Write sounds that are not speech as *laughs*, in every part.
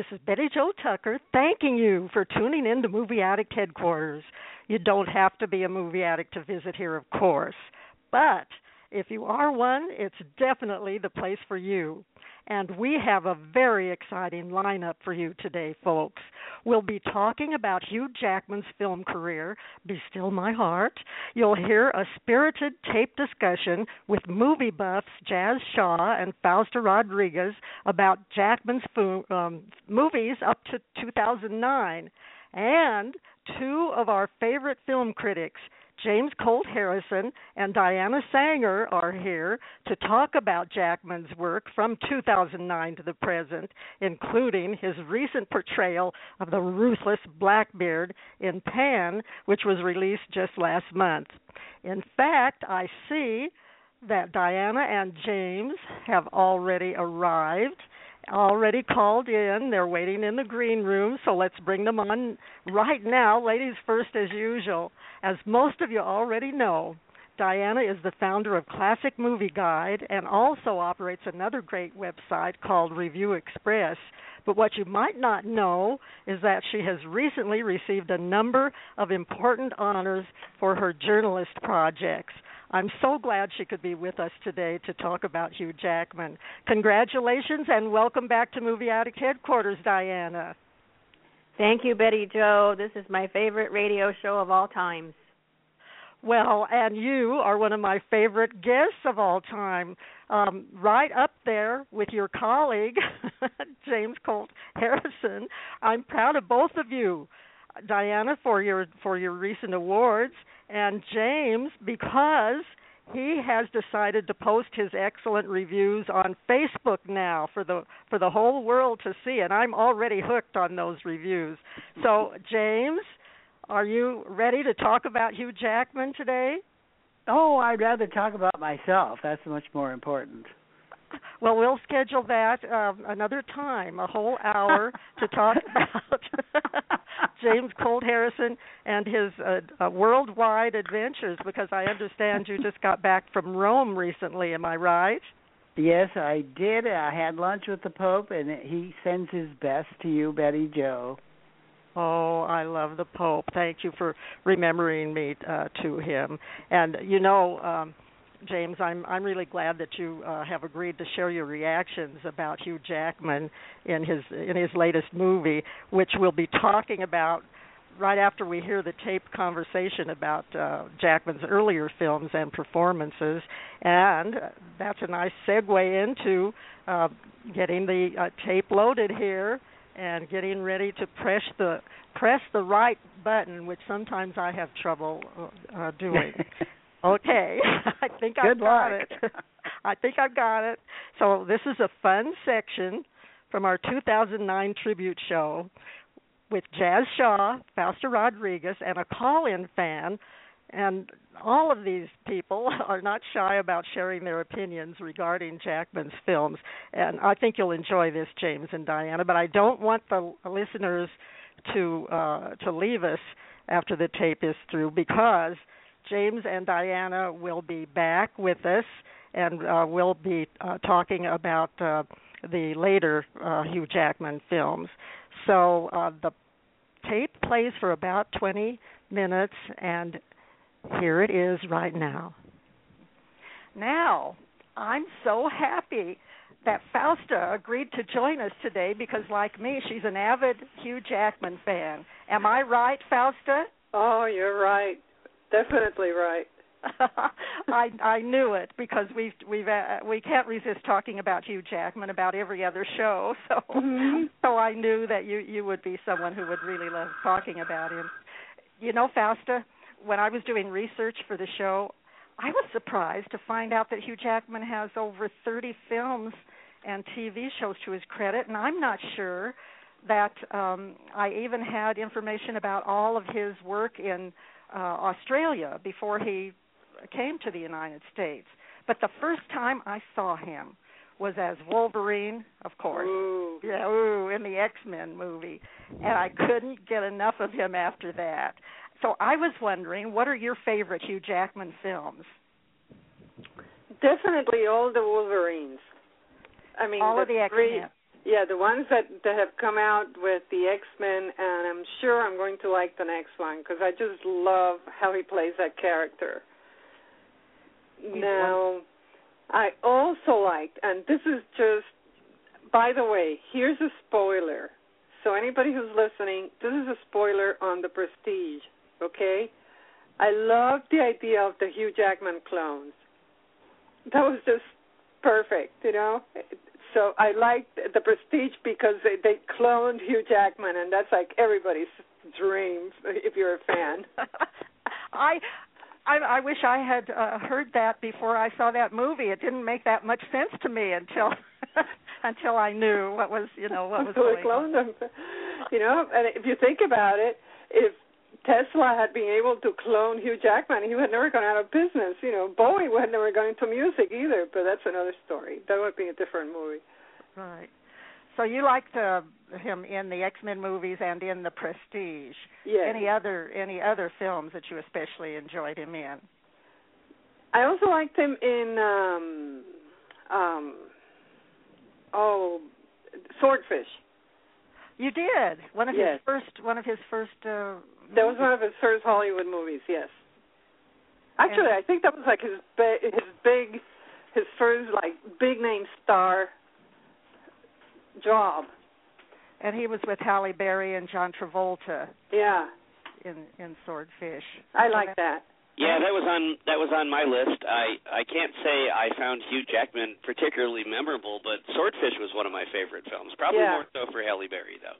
This is Betty Jo Tucker thanking you for tuning in to Movie Addict Headquarters. You don't have to be a movie addict to visit here, of course. But if you are one, it's definitely the place for you. And we have a very exciting lineup for you today, folks. We'll be talking about Hugh Jackman's film career, Be Still My Heart. You'll hear a spirited tape discussion with movie buffs Jazz Shaw and Fausta Rodriguez about Jackman's fo- um, movies up to 2009. And two of our favorite film critics, James Colt Harrison and Diana Saenger are here to talk about Jackman's work from 2009 to the present, including his recent portrayal of the ruthless Blackbeard in Pan, which was released just last month. In fact, I see that Diana and James have already arrived already called in. They're waiting in the green room, so let's bring them on right now. Ladies first, as usual. As most of you already know, Diana is the founder of Classic Movie Guide and also operates another great website called Review Express. But what you might not know is that she has recently received a number of important honors for her journalist projects. I'm so glad she could be with us today to talk about Hugh Jackman. Congratulations and welcome back to Movie Addict Headquarters, Diana. Thank you, Betty Jo. This is my favorite radio show of all times. Well, and you are one of my favorite guests of all time, um, right up there with your colleague, *laughs* James Colt Harrison. I'm proud of both of you, Diana, for your for your recent awards, and James because he has decided to post his excellent reviews on Facebook now for the for the whole world to see, and I'm already hooked on those reviews. So, James, are you ready to talk about Hugh Jackman today? Oh, I'd rather talk about myself. That's much more important. Well, we'll schedule that um, another time, a whole hour to talk *laughs* about *laughs* James Colt Harrison and his uh, uh, worldwide adventures. Because I understand you just got back from Rome recently. Am I right? Yes, I did. I had lunch with the Pope, and he sends his best to you, Betty Jo. Oh, I love the Pope. Thank you for remembering me uh, to him. And you know, um, James, I'm I'm really glad that you uh, have agreed to share your reactions about Hugh Jackman in his in his latest movie, which we'll be talking about right after we hear the tape conversation about uh, Jackman's earlier films and performances, and that's a nice segue into uh, getting the uh, tape loaded here and getting ready to press the press the right button, which sometimes I have trouble uh, doing. *laughs* okay, *laughs* I think Good I've got luck. it. *laughs* I think I've got it. So this is a fun section from our 2009 tribute show with Jazz Shaw, Fausta Rodriguez, and a call-in fan. And all of these people *laughs* are not shy about sharing their opinions regarding Jackman's films. And I think you'll enjoy this, James and Diana. But I don't want the listeners to uh, to leave us after the tape is through because James and Diana will be back with us, and uh, we'll be uh, talking about uh, the later uh, Hugh Jackman films. So uh, the tape plays for about 20 minutes, and here it is right now. Now, I'm so happy that Fausta agreed to join us today because, like me, she's an avid Hugh Jackman fan. Am I right, Fausta? Oh, you're right. Definitely right. *laughs* I I knew it because we've we've uh, we can't resist talking about Hugh Jackman about every other show. *laughs* So mm-hmm. so I knew that you you would be someone who would really love talking about him. You know, Fausta, when I was doing research for the show, I was surprised to find out that Hugh Jackman has over 30 films and TV shows to his credit, and I'm not sure that um I even had information about all of his work in uh Australia before he came to the United States. But the first time I saw him was as Wolverine, of course. Ooh. Yeah, ooh, in the X-Men movie. And I couldn't get enough of him after that. So I was wondering, what are your favorite Hugh Jackman films? Definitely all the Wolverines. I mean, all the of the X-Men. Yeah, the ones that that have come out with the X Men, and I'm sure I'm going to like the next one because I just love how he plays that character. Now, I also liked, and this is just, by the way, here's a spoiler. So anybody who's listening, this is a spoiler on the Prestige. Okay, I love the idea of the Hugh Jackman clones. That was just perfect, you know. So I liked the Prestige because they, they cloned Hugh Jackman, and that's like everybody's dream if you're a fan. *laughs* I I, I wish I had uh, heard that before I saw that movie. It didn't make that much sense to me until *laughs* until I knew what was you know what *laughs* was so going they cloned on. him. You know, and if you think about it, if Tesla had been able to clone Hugh Jackman, he would never gone out of business. You know, Bowie would never gone into music either. But that's another story. That would be a different movie. Right. So you liked uh, him in the X Men movies and in the Prestige. Yes. Any other any other films that you especially enjoyed him in? I also liked him in um um oh Swordfish. You did one of his first one of his first. Uh, That was one of his first Hollywood movies. Yes. Actually, I think that was like his bi- his big his first like big name star job. and he was with Halle Berry and John Travolta Yeah, in in Swordfish. I like that. Yeah, that was on that was on my list. I I can't say I found Hugh Jackman particularly memorable, but Swordfish was one of my favorite films. Probably Yeah. more so for Halle Berry though.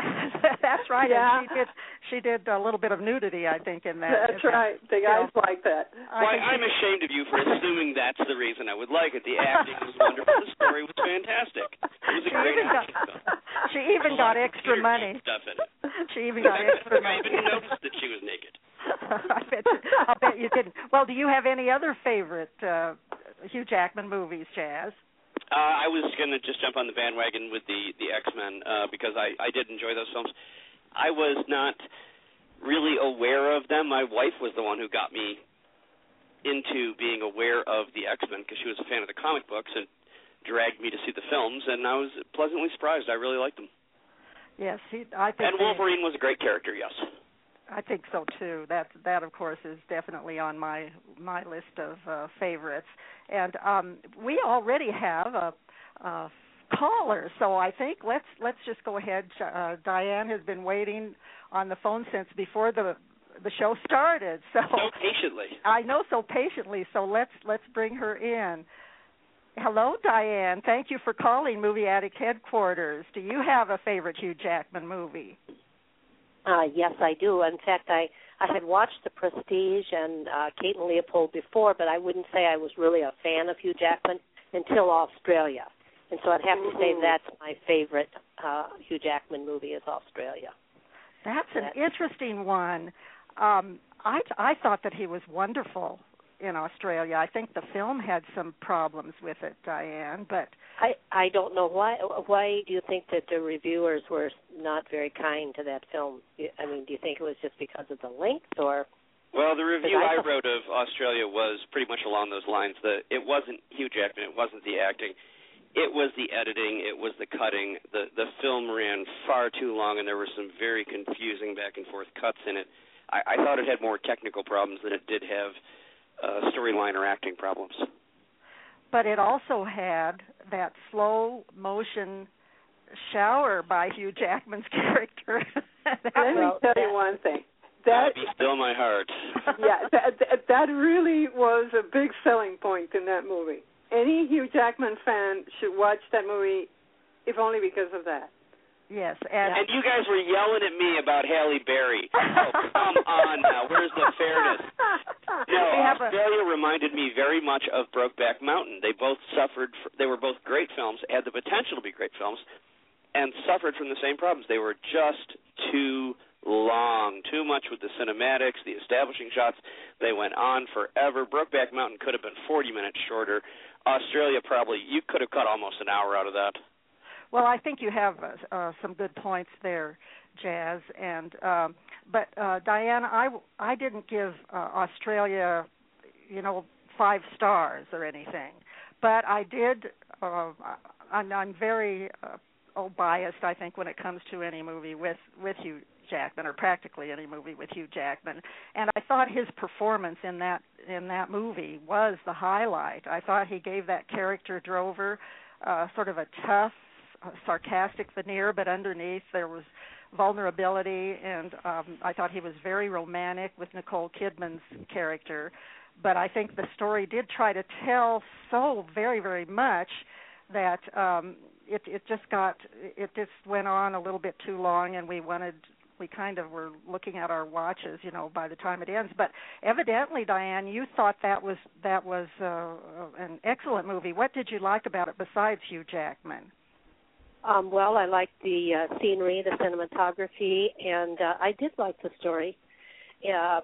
*laughs* That's right. Yeah. And she did she did a little bit of nudity, I think, in that. That's in that right. The guys film. like that. I Why, think she I'm ashamed of you for assuming that's the reason I would like it. The acting was wonderful. The story was fantastic. It was a She great even got- action film. *laughs* *laughs* she even got extra money. Stuff in it. She even got extra I money. even noticed that she was naked. I bet you, I bet you didn't. Well, do you have any other favorite uh Hugh Jackman movies, Jazz? Uh, I was going to just jump on the bandwagon with the the X Men uh, because I I did enjoy those films. I was not really aware of them. My wife was the one who got me into being aware of the X Men because she was a fan of the comic books and dragged me to see the films, and I was pleasantly surprised. I really liked them. Yes, he. I think And Wolverine was a great character. Yes. I think so too. That that of course is definitely on my my list of uh, favorites. And um, we already have a, a caller, so I think let's let's just go ahead. Uh, Diane has been waiting on the phone since before the the show started. *laughs* So So patiently. I know so patiently. So let's let's bring her in. Hello, Diane. Thank you for calling Movie Addict headquarters. Do you have a favorite Hugh Jackman movie? Uh, yes, I do. In fact, I I had watched The Prestige and uh, Kate and Leopold before, but I wouldn't say I was really a fan of Hugh Jackman until Australia. And so I'd have to say Mhm. that's my favorite uh, Hugh Jackman movie is Australia. That's an That- interesting one. Um, I I thought that he was wonderful in Australia. I think the film had some problems with it, Diane, but I I don't know why why do you think that the reviewers were not very kind to that film? I mean, do you think it was just because of the length or Well, the review I I wrote of Australia was pretty much along those lines. That it wasn't Hugh Jackman, it wasn't the acting, it was the editing, it was the cutting. The the film ran far too long, and there were some very confusing back and forth cuts in it. I, I thought it had more technical problems than it did have uh, storyline or acting problems. but it also had that slow motion shower by Hugh Jackman's *laughs* character. *laughs* that Let me was, tell you one thing. that be still my heart. *laughs* yeah, that, that that really was a big selling point in that movie. Any Hugh Jackman fan should watch that movie, if only because of that. Yes, and, And you guys were yelling at me about Halle Berry. *laughs* Oh, come on now. Where's the fairness? No, have a- Australia reminded me very much of Brokeback Mountain. They both suffered. fr they were both great films, had the potential to be great films, and suffered from the same problems. They were just too long, too much with the cinematics, the establishing shots. They went on forever. Brokeback Mountain could have been 40 minutes shorter. Australia probably you could have cut almost an hour out of that. Well, I think you have uh, uh, some good points there, Jazz. And um, but uh, Diane, I I didn't give uh, Australia, you know, five stars or anything, but I did. Uh, I'm, I'm very uh, oh, biased, I think, when it comes to any movie with with Hugh Jackman, or practically any movie with Hugh Jackman. And I thought his performance in that in that movie was the highlight. I thought he gave that character Drover uh, sort of a tough sarcastic veneer, but underneath there was vulnerability, and um, I thought he was very romantic with Nicole Kidman's character. But I think the story did try to tell so very, very much that um, it it just got it just went on a little bit too long, and we wanted we kind of were looking at our watches, you know, by the time it ends. But evidently, Diane, you thought that was that was uh, an excellent movie. What did you like about it besides Hugh Jackman? Um, well, I liked the uh, scenery, the cinematography, and uh, I did like the story. Uh,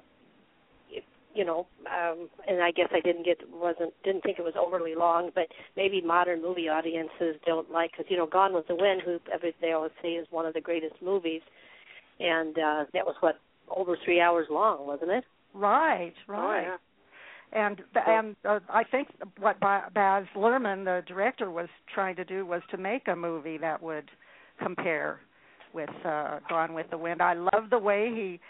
you know, um, and I guess I didn't get wasn't didn't think it was overly long, but maybe modern movie audiences don't like because you know, Gone with the Wind, who they always say is one of the greatest movies, and uh, that was what over three hours long, wasn't it? Right, right. Oh, yeah. And and uh, I think what Ba- Baz Luhrmann, the director, was trying to do was to make a movie that would compare with uh, Gone with the Wind. I love the way he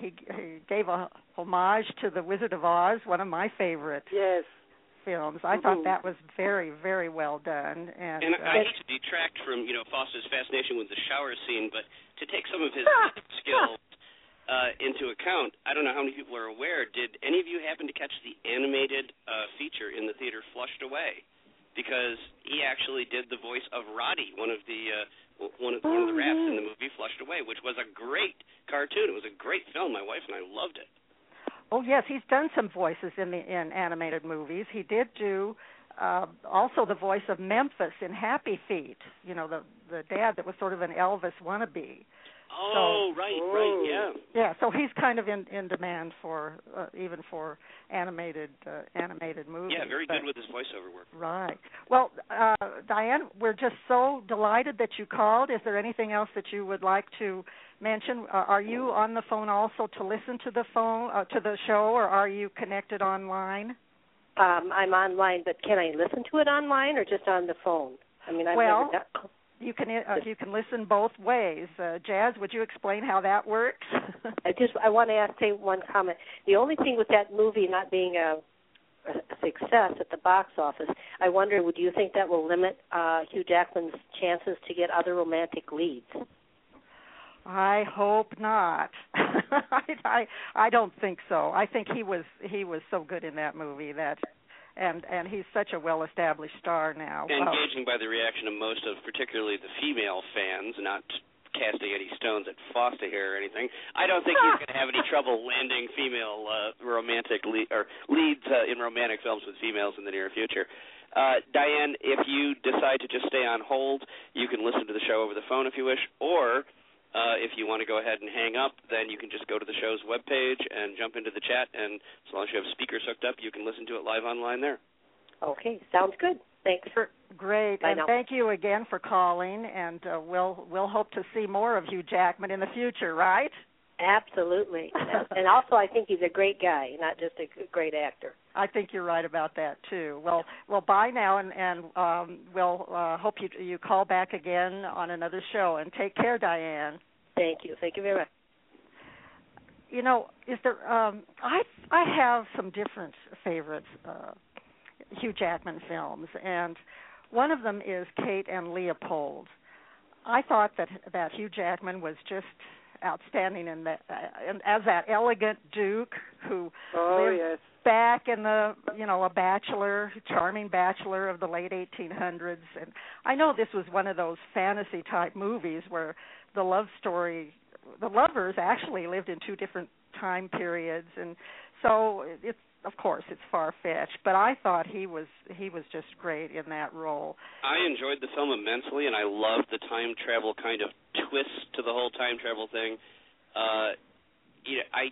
he he gave a homage to the Wizard of Oz, one of my favorite Yes. films. I thought Mhm. that was very very well done. And, And uh, I hate to detract from you know Fausta's fascination with the shower scene, but to take some of his *laughs* skills uh, into account, I don't know how many people are aware. Did any of you happen to catch the animated uh, feature in the theater, Flushed Away? Because he actually did the voice of Roddy, one of the uh, one of one of the rats in the movie Flushed Away, which was a great cartoon. It was a great film. My wife and I loved it. Oh yes, he's done some voices in the in animated movies. He did do uh, also the voice of Memphis in Happy Feet. You know the the dad that was sort of an Elvis wannabe. Oh, right, right, yeah. Yeah, so he's kind of in in demand for uh, even for animated uh, animated movies. Yeah, very but- good with his voiceover work. Right. Well, uh, Diane, we're just so delighted that you called. Is there anything else that you would like to mention? Uh, are you on the phone also to listen to the phone uh, to the show, or are you connected online? Um, I'm online, but can I listen to it online or just on the phone? I mean, I've Well, never done. You can uh, you can listen both ways. Uh, Jazz, would you explain how that works? *laughs* I just I want to ask say one comment. The only thing with that movie not being a, a success at the box office, I wonder would you think that will limit uh Hugh Jackman's chances to get other romantic leads? I hope not. *laughs* I, I I don't think so. I think he was he was so good in that movie that and and he's such a well-established star now. And Well, Engaging by the reaction of most of, particularly the female fans, not casting any stones at Fausta here or anything. I don't think he's going to have any trouble landing female uh, romantic lead, or leads uh, in romantic films with females in the near future. Uh, Diane, if you decide to just stay on hold, you can listen to the show over the phone if you wish, or uh, if you want to go ahead and hang up, then you can just go to the show's webpage and jump into the chat, and as long as you have speakers hooked up, you can listen to it live online there. Okay, sounds good. Thanks for great, Bye and now. thank you again for calling. And uh, we'll we'll hope to see more of Hugh Jackman in the future, right? Absolutely. *laughs* and also, I think he's a great guy, not just a great actor. I think you're right about that too. Well, well, bye now, and and um, we'll uh, hope you you call back again on another show. And take care, Diane. Thank you. Thank you very much. You know, is there? Um, I I have some different favorites, uh, Hugh Jackman films, and one of them is Kate and Leopold. I thought that that Hugh Jackman was just outstanding in that, uh, and as that elegant duke who oh lived yes. back in the you know a bachelor charming bachelor of the late 1800s and i know this was one of those fantasy type movies where the love story the lovers actually lived in two different time periods. And so it's of course it's far fetched but i thought he was he was just great in that role. I enjoyed the film immensely, and I loved the time travel kind of twist to the whole time travel thing. Uh, you know, I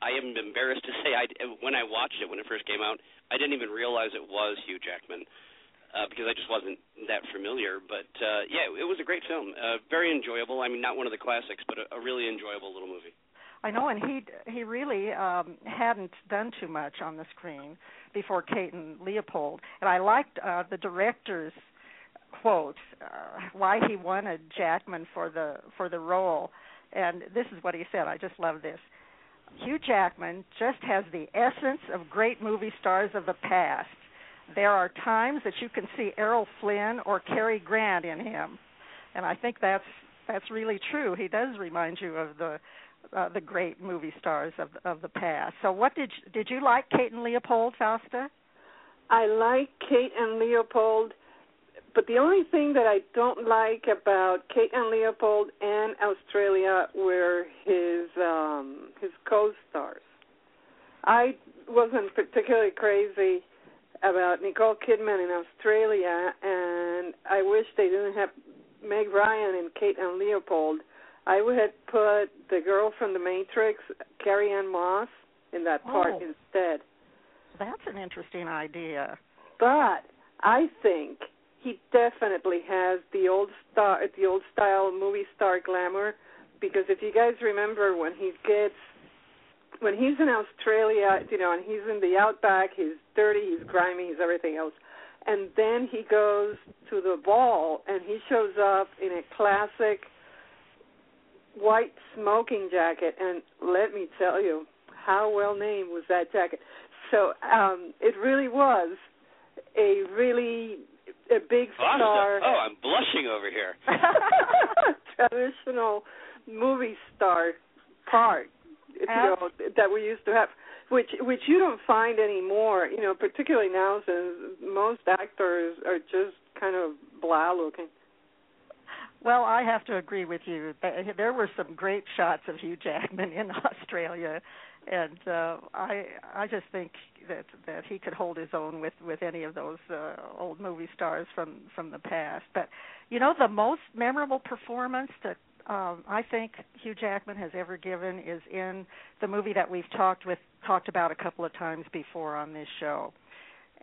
I am embarrassed to *laughs* say I when I watched it when it first came out, I didn't even realize it was Hugh Jackman uh, because I just wasn't that familiar. But uh, yeah, it was a great film, uh, very enjoyable. I mean, not one of the classics, but a, a really enjoyable little movie. I know, and he he really um hadn't done too much on the screen before Kate and Leopold, and I liked uh, the director's quote uh, why he wanted Jackman for the for the role, and this is what he said. I just love this. Hugh Jackman just has the essence of great movie stars of the past. There are times that you can see Errol Flynn or Cary Grant in him, and I think that's that's really true. He does remind you of the uh, the great movie stars of of the past. So, what did you, did you like Kate and Leopold, Fausta? I like Kate and Leopold, but the only thing that I don't like about Kate and Leopold and Australia were his um his co-stars. I wasn't particularly crazy about Nicole Kidman in Australia, and I wish they didn't have Meg Ryan and Kate and Leopold. I would have put the girl from The Matrix, Carrie Ann Moss, in that part Oh. instead. That's an interesting idea. But I think he definitely has the old star, the old style movie star glamour. Because if you guys remember when he gets, when he's in Australia, you know, and he's in the outback, he's dirty, he's grimy, he's everything else, and then he goes to the ball and he shows up in a classic white smoking jacket, and let me tell you, how well named was that jacket? So um it really was a really a big oh, Awesome. star Oh, I'm blushing over here. *laughs* traditional movie star part you uh-huh. know that we used to have which which you don't find anymore you know particularly now since most actors are just kind of blah looking Well, I have to agree with you. Th- There were some great shots of Hugh Jackman in *laughs* Australia, and uh, I I just think that that he could hold his own with with any of those uh, old movie stars from from the past. But you know, the most memorable performance that um, I think Hugh Jackman has ever given is in the movie that we've talked with talked about a couple of times before on this show,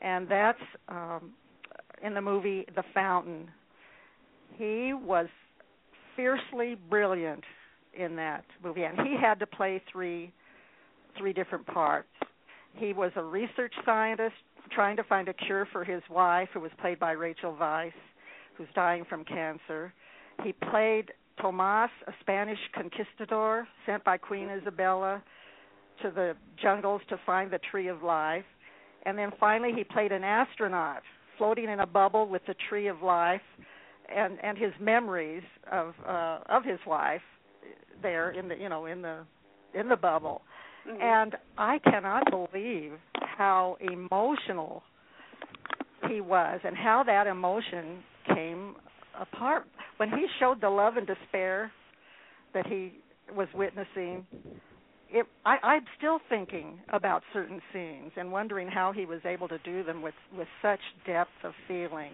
and that's um, in the movie The Fountain. He was fiercely brilliant in that movie, and he had to play three three different parts. He was a research scientist trying to find a cure for his wife, who was played by Rachel Weisz, who's dying from cancer. He played Tomas, a Spanish conquistador sent by Queen Isabella to the jungles to find the Tree of Life. And then finally, he played an astronaut floating in a bubble with the Tree of Life and and his memories of uh of his wife there in the you know in the in the bubble Mhm. and I cannot believe how emotional he was and how that emotion came apart when he showed the love and despair that he was witnessing it I I'm still thinking about certain scenes and wondering how he was able to do them with with such depth of feeling.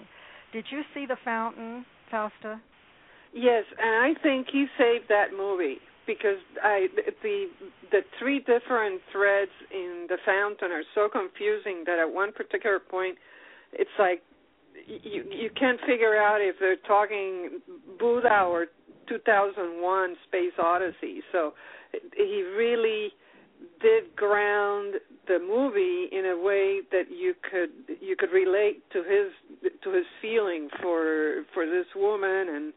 Did you see The Fountain, Fausta? Yes, and I think he saved that movie because I the the three different threads in the fountain are so confusing that at one particular point it's like you you can't figure out if they're talking Buddha or 2001 Space Odyssey. So he really did ground the movie in a way that you could you could relate to his to his feeling for for this woman and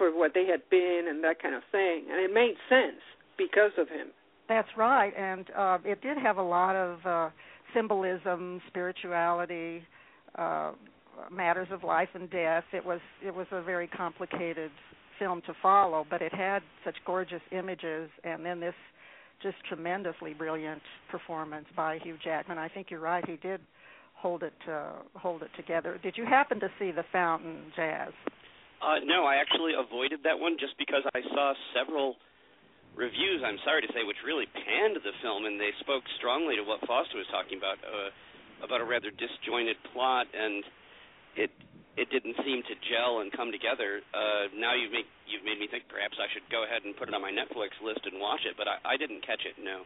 for what they had been and that kind of thing and it made sense because of him That's right, and uh, it did have a lot of uh, symbolism, spirituality, uh, matters of life and death. It was it was a very complicated film to follow, but it had such gorgeous images, and then this just tremendously brilliant performance by Hugh Jackman. I think you're right; he did hold it uh, hold it together. Did you happen to see The Fountain, Jazz? Uh, no, I actually avoided that one just because I saw several reviews. I'm sorry to say, which really panned the film, and they spoke strongly to what Fausta was talking about uh, about a rather disjointed plot, and it it didn't seem to gel and come together. Uh, now you've made you've made me think perhaps I should go ahead and put it on my Netflix list and watch it, but I, I didn't catch it. No.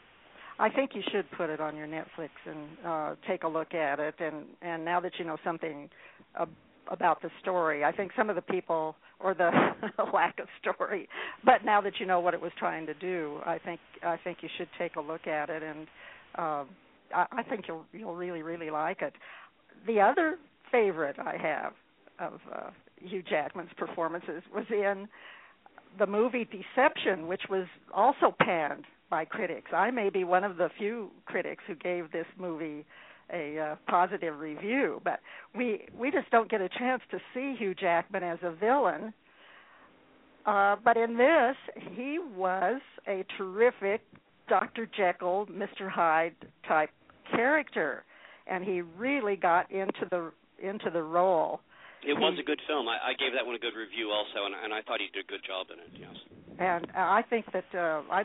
I think you should put it on your Netflix and uh take a look at it and and now that you know something ab- about the story, I think some of the people or the *laughs* lack of story, but now that you know what it was trying to do, I think I think you should take a look at it and uh, I, I think you'll you'll really really like it. The other favorite I have of uh, Hugh Jackman's performances was in the movie Deception, which was also panned by critics. I may be one of the few critics who gave this movie a uh, positive review, but we we just don't get a chance to see Hugh Jackman as a villain. Uh, but in this, he was a terrific Dr. Jekyll, Mr. Hyde type character, and he really got into the into the role. It was a good film. I, I gave that one a good review also, and, and I thought he did a good job in it. Yes. And I think that uh, I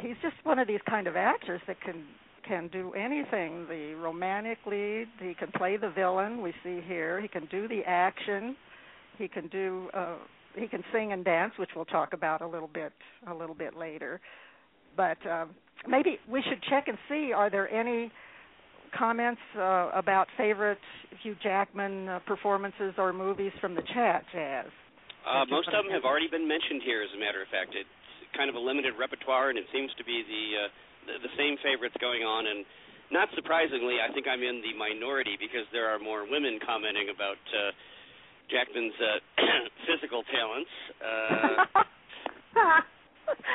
he's just one of these kind of actors that can can do anything. The romantic lead, he can play the villain. We see here he can do the action. He can do uh, he can sing and dance, which we'll talk about a little bit a little bit later. But uh, maybe we should check and see are there any comments uh, about favorite Hugh Jackman uh, performances or movies from the chat, Jazz? Uh, most of them have already been mentioned here. As a matter of fact, it's kind of a limited repertoire, and it seems to be the uh, the, the same favorites going on. And not surprisingly, I think I'm in the minority because there are more women commenting about uh, Jackman's uh, *coughs* physical talents. Uh, *laughs*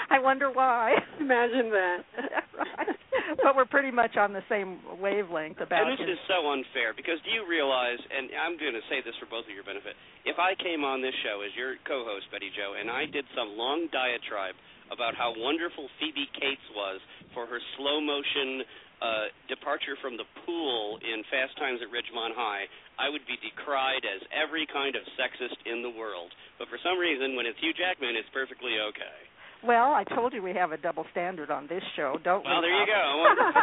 I wonder why. Imagine that. *laughs* right. But we're pretty much on the same wavelength about and this his- is so unfair because do you realize, and I'm going to say this for both of your benefit, if I came on this show as your co-host, Betty Jo, and I did some long diatribe about how wonderful Phoebe Cates was for her slow motion uh, departure from the pool in Fast Times at Ridgemont High, I would be decried as every kind of sexist in the world. But for some reason, when it's Hugh Jackman, it's perfectly okay. Well, I told you we have a double standard on this show, don't Well, we? there you go. *laughs*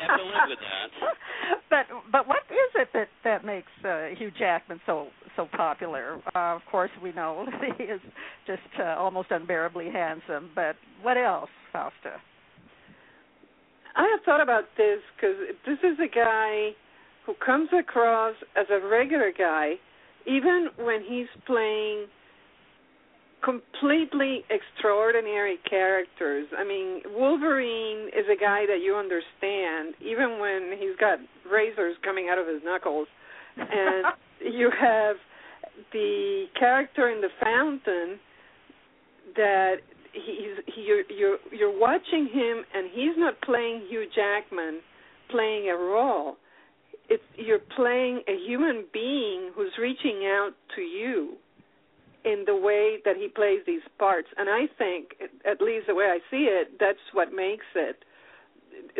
Have to live with that. but but what is it that that makes uh, Hugh Jackman so so popular? Uh, of course, we know *laughs* that he is just uh, almost unbearably handsome. But what else, Fausta? I have thought about this because this is a guy who comes across as a regular guy, even when he's playing completely extraordinary characters. I mean, Wolverine is a guy that you understand, even when he's got razors coming out of his knuckles. And *laughs* you have the character in the fountain that he's he, you're you're you're watching him and he's not playing Hugh Jackman playing a role it's you're playing a human being who's reaching out to you in the way that he plays these parts and I think at least the way I see it that's what makes it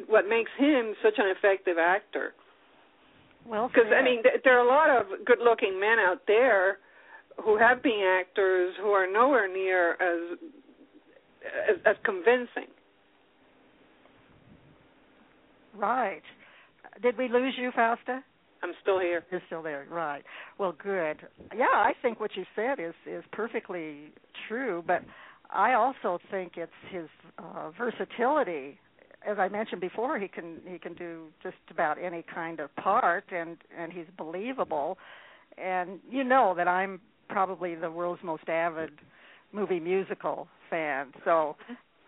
what makes him such an effective actor Well, because I mean, th- there are a lot of good-looking men out there who have been actors who are nowhere near as as, as convincing. right. Did we lose you, Fausta? I'm still here. You're still there, right? Well, good. Yeah, I think what you said is is perfectly true, but I also think it's his uh, versatility. As I mentioned before, he can he can do just about any kind of part, and and he's believable. And you know that I'm probably the world's most avid movie musical fan, so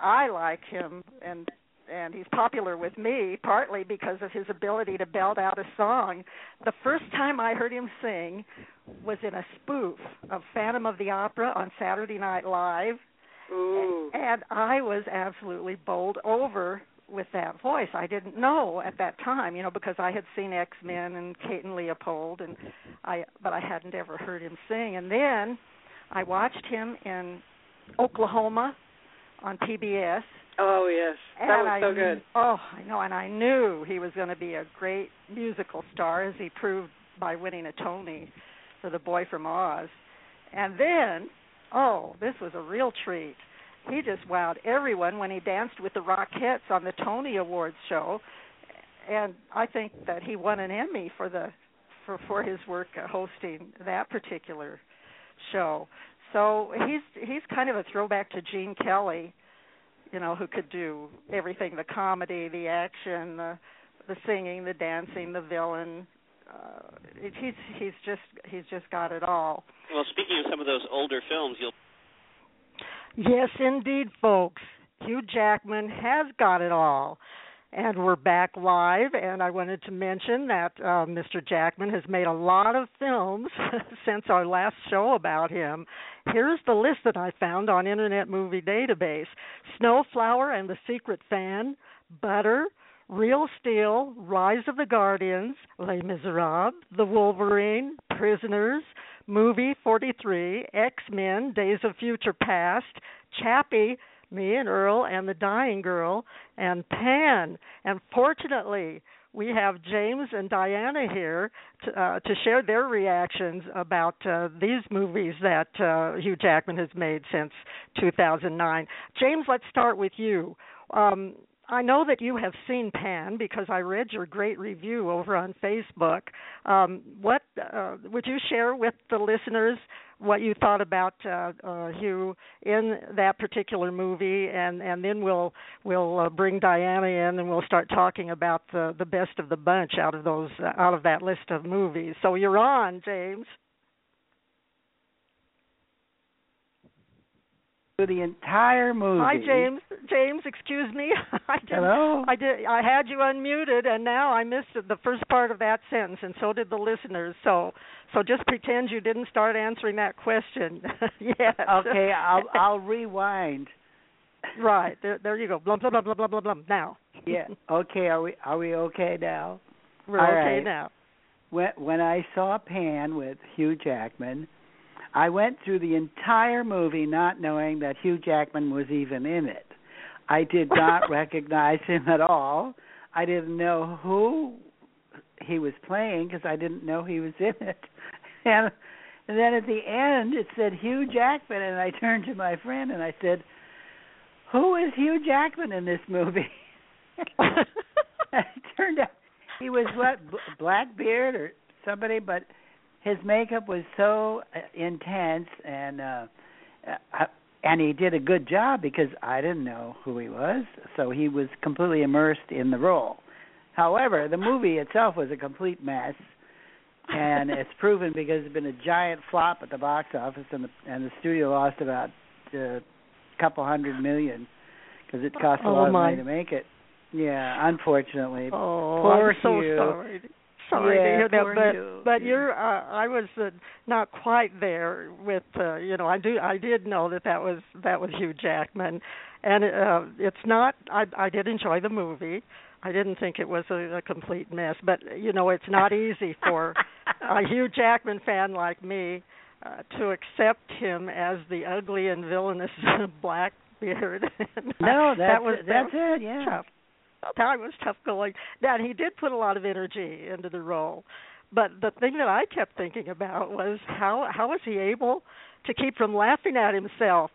I like him, and and he's popular with me partly because of his ability to belt out a song. The first time I heard him sing was in a spoof of Phantom of the Opera on Saturday Night Live, Ooh. and I was absolutely bowled over with that voice. I didn't know at that time, you know, because I had seen X Men and Kate and Leopold, and I but I hadn't ever heard him sing. And then I watched him in Oklahoma on PBS. Oh yes, that and was I, so good. Oh, I know, and I knew he was going to be a great musical star, as he proved by winning a Tony for The Boy from Oz. And then, oh, this was a real treat. He just wowed everyone when he danced with the Rockettes on the Tony Awards show, and I think that he won an Emmy for the for for his work hosting that particular show. So he's he's kind of a throwback to Gene Kelly, you know, who could do everything: the comedy, the action, the the singing, the dancing, the villain. Uh, it, he's he's just he's just got it all. Well, speaking of some of those older films, you'll Yes, indeed, folks. Hugh Jackman has got it all. And we're back live, and I wanted to mention that uh, Mr. Jackman has made a lot of films *laughs* since our last show about him. Here's the list that I found on Internet Movie Database Snowflower and the Secret Fan, Butter, Real Steel, Rise of the Guardians, Les Miserables, The Wolverine, Prisoners, Movie 43, X Men, Days of Future Past, Chappie, Me and Earl and the Dying Girl, and Pan. And fortunately, we have James and Diana here to, uh, to share their reactions about uh, these movies that uh, Hugh Jackman has made since 2009. James, let's start with you. Um, I know that you have seen Pan because I read your great review over on Facebook. Um, what uh, would you share with the listeners what you thought about uh, uh, Hugh in that particular movie, and and then we'll we'll uh, bring Diana in and we'll start talking about the the best of the bunch out of those uh, out of that list of movies. So you're on, James. The entire movie. Hi, James. James, excuse me. *laughs* I did, Hello. I did. I had you unmuted, and now I missed the first part of that sentence, and so did the listeners. So, so just pretend you didn't start answering that question. *laughs* yes. Okay, *laughs* I'll I'll rewind. right there. There you go. Blah blah blah blah blah blah blah. Now. Yeah. Okay. Are we are we okay now? We're All okay right. now. When when I saw Pan with Hugh Jackman, I went through the entire movie not knowing that Hugh Jackman was even in it. I did *laughs* not recognize him at all. I didn't know who he was playing because I didn't know he was in it. *laughs* And and then at the end it said Hugh Jackman and I turned to my friend and I said, "Who is Hugh Jackman in this movie?" *laughs* it turned out he was what B- Blackbeard or somebody, but his makeup was so uh, intense and uh, uh and he did a good job because I didn't know who he was, so he was completely immersed in the role. However, the movie itself was a complete mess, and *laughs* it's proven because it's been a giant flop at the box office, and the and the studio lost about a uh, couple hundred million because it cost a Oh, lot of money to make it. Yeah, unfortunately. Oh, Poor I'm so Hugh. sorry. Sorry Yeah, to hear that, but Hugh. but Yeah. you're uh, I was uh, not quite there with uh, you know I do I did know that that was that was Hugh Jackman, and uh, it's not I I did enjoy the movie. I didn't think it was a, a complete mess, but you know it's not easy for a *laughs* Hugh Jackman fan like me uh, to accept him as the ugly and villainous *laughs* Blackbeard. *laughs* No, that's that was that's that it. Yeah. tough. That was tough going. Now he did put a lot of energy into the role, but the thing that I kept thinking about was how how was he able to keep from laughing at himself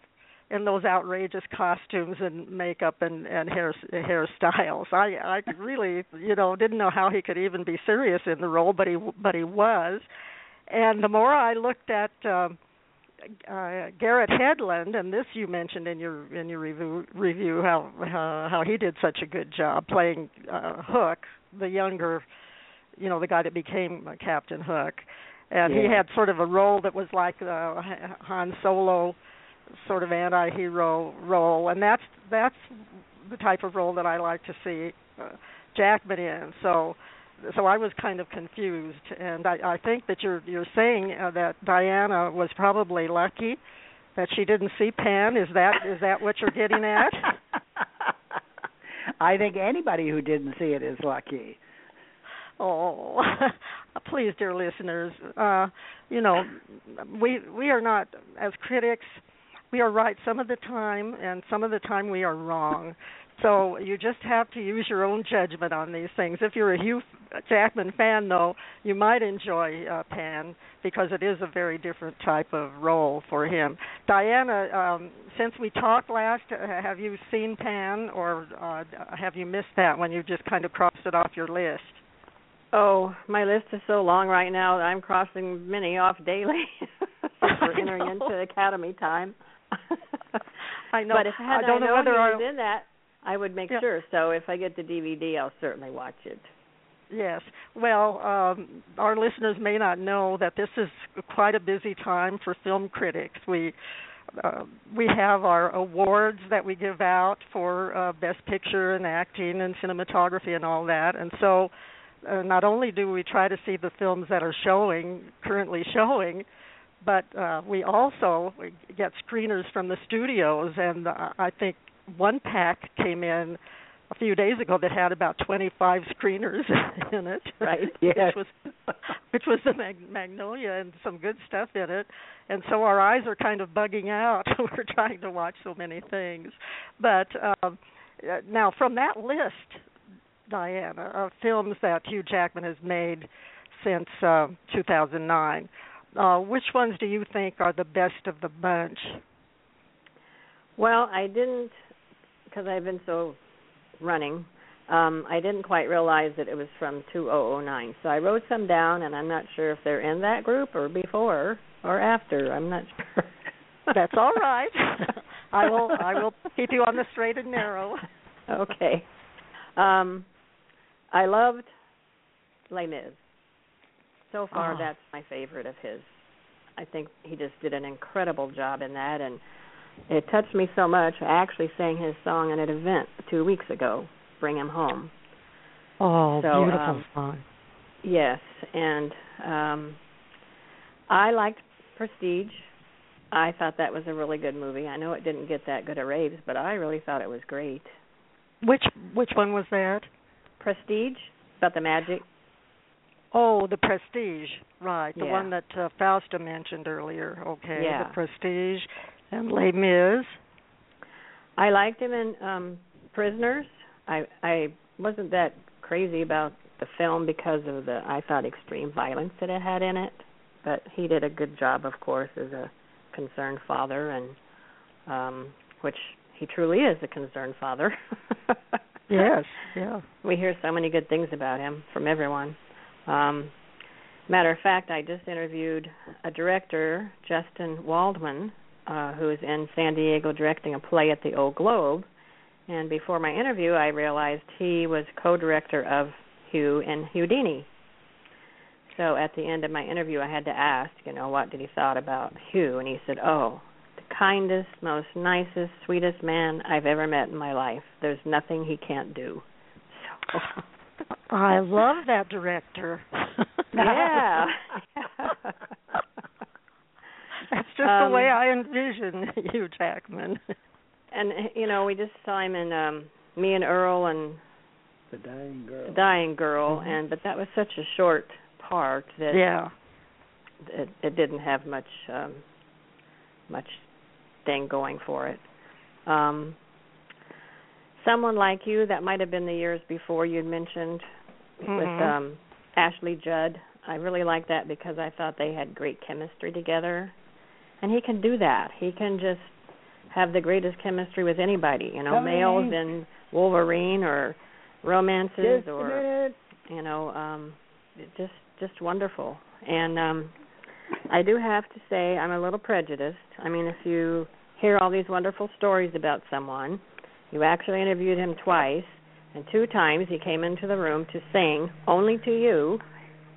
in those outrageous costumes and makeup and and hair hairstyles. I I really you know didn't know how he could even be serious in the role, but he but he was. And the more I looked at. Um, uh, Garrett Hedlund, and this you mentioned in your in your review review how how, how he did such a good job playing uh, Hook, the younger, you know, the guy that became uh, Captain Hook, and he had sort of a role that was like uh, Han Solo, sort of anti-hero role, and that's that's the type of role that I like to see uh, Jackman in. So so I was kind of confused, and I, I think that you're you're saying uh, that Diana was probably lucky that she didn't see Pan. Is that is that what you're getting at? *laughs* I think anybody who didn't see it is lucky. Oh, *laughs* please, dear listeners, uh, you know, we we are not as critics. We are right some of the time, and some of the time we are wrong. So you just have to use your own judgment on these things. If you're a Hugh Jackman fan, though, you might enjoy uh, Pan because it is a very different type of role for him. Diana, um, since we talked last, uh, have you seen Pan, or uh, have you missed that when you just kind of crossed it off your list? Oh, my list is so long right now that I'm crossing many off daily. *laughs* *laughs* We're entering into Academy time. I know. But if had I don't I know whether he I was in that, I would make Yeah. sure. So if I get the DVD, I'll certainly watch it. Yes. Well, um, our listeners may not know that this is quite a busy time for film critics. We uh, we have our awards that we give out for uh, best picture and acting and cinematography and all that. And so, uh, not only do we try to see the films that are showing currently showing, but uh, we also get screeners from the studios. And uh, I think one pack came in a few days ago that had about 25 screeners *laughs* in it. Right. Yes. Which was *laughs* which was the Mag- Magnolia and some good stuff in it. And so our eyes are kind of bugging out. *laughs* We're trying to watch so many things. But um uh, now from that list, Diana, of films that Hugh Jackman has made since uh, 2009, uh, which ones do you think are the best of the bunch? Well, I didn't because I've been so running. Um, I didn't quite realize that it was from 2009. So I wrote some down, and I'm not sure if they're in that group or before or after. I'm not sure. *laughs* That's all right. I will I will keep you on the straight and narrow. *laughs* okay. Um, I loved Les Mis. So far, Oh. that's my favorite of his. I think he just did an incredible job in that, and it touched me so much. I actually sang his song at an event two weeks ago, "Bring Him Home." Oh, So, beautiful um, song. Yes, and um I liked Prestige. I thought that was a really good movie. I know it didn't get that good a raves, but I really thought it was great. Which which one was that? Prestige about the magic. Oh, the Prestige, right? The Yeah. one that uh, Fausta mentioned earlier. Okay, Yeah. the Prestige and Les Mis. I liked him in um Prisoners. I I wasn't that crazy about the film because of the I thought extreme violence that it had in it, but he did a good job of course as a concerned father and um which he truly is a concerned father. *laughs* Yes, yeah. we hear so many good things about him from everyone. Um, matter of fact, I just interviewed a director, Justin Waldman, uh, who is in San Diego directing a play at the Old Globe. And before my interview, I realized he was co-director of Hugh and Houdini. So at the end of my interview, I had to ask, you know, what did he thought about Hugh? And he said, "Oh, the kindest, most nicest, sweetest man I've ever met in my life. There's nothing he can't do." So, *laughs* I love that director. *laughs* yeah. *laughs* That's just Um, the way I envision *laughs* Hugh Jackman. and you know, we just saw him in um Me and Earl and The dying girl. The Dying Girl, Mhm. and but that was such a short part that Yeah. it, it didn't have much um much thing going for it. Um someone like you that might have been the years before you'd mentioned with Mhm. um Ashley Judd. I really like that because I thought they had great chemistry together. And he can do that. He can just have the greatest chemistry with anybody, you know, males in Wolverine or romances Just or you know um just just wonderful. And um i do have to say i'm a little prejudiced. I mean if you hear all these wonderful stories about someone you actually interviewed him twice and two times he came into the room to sing only to you.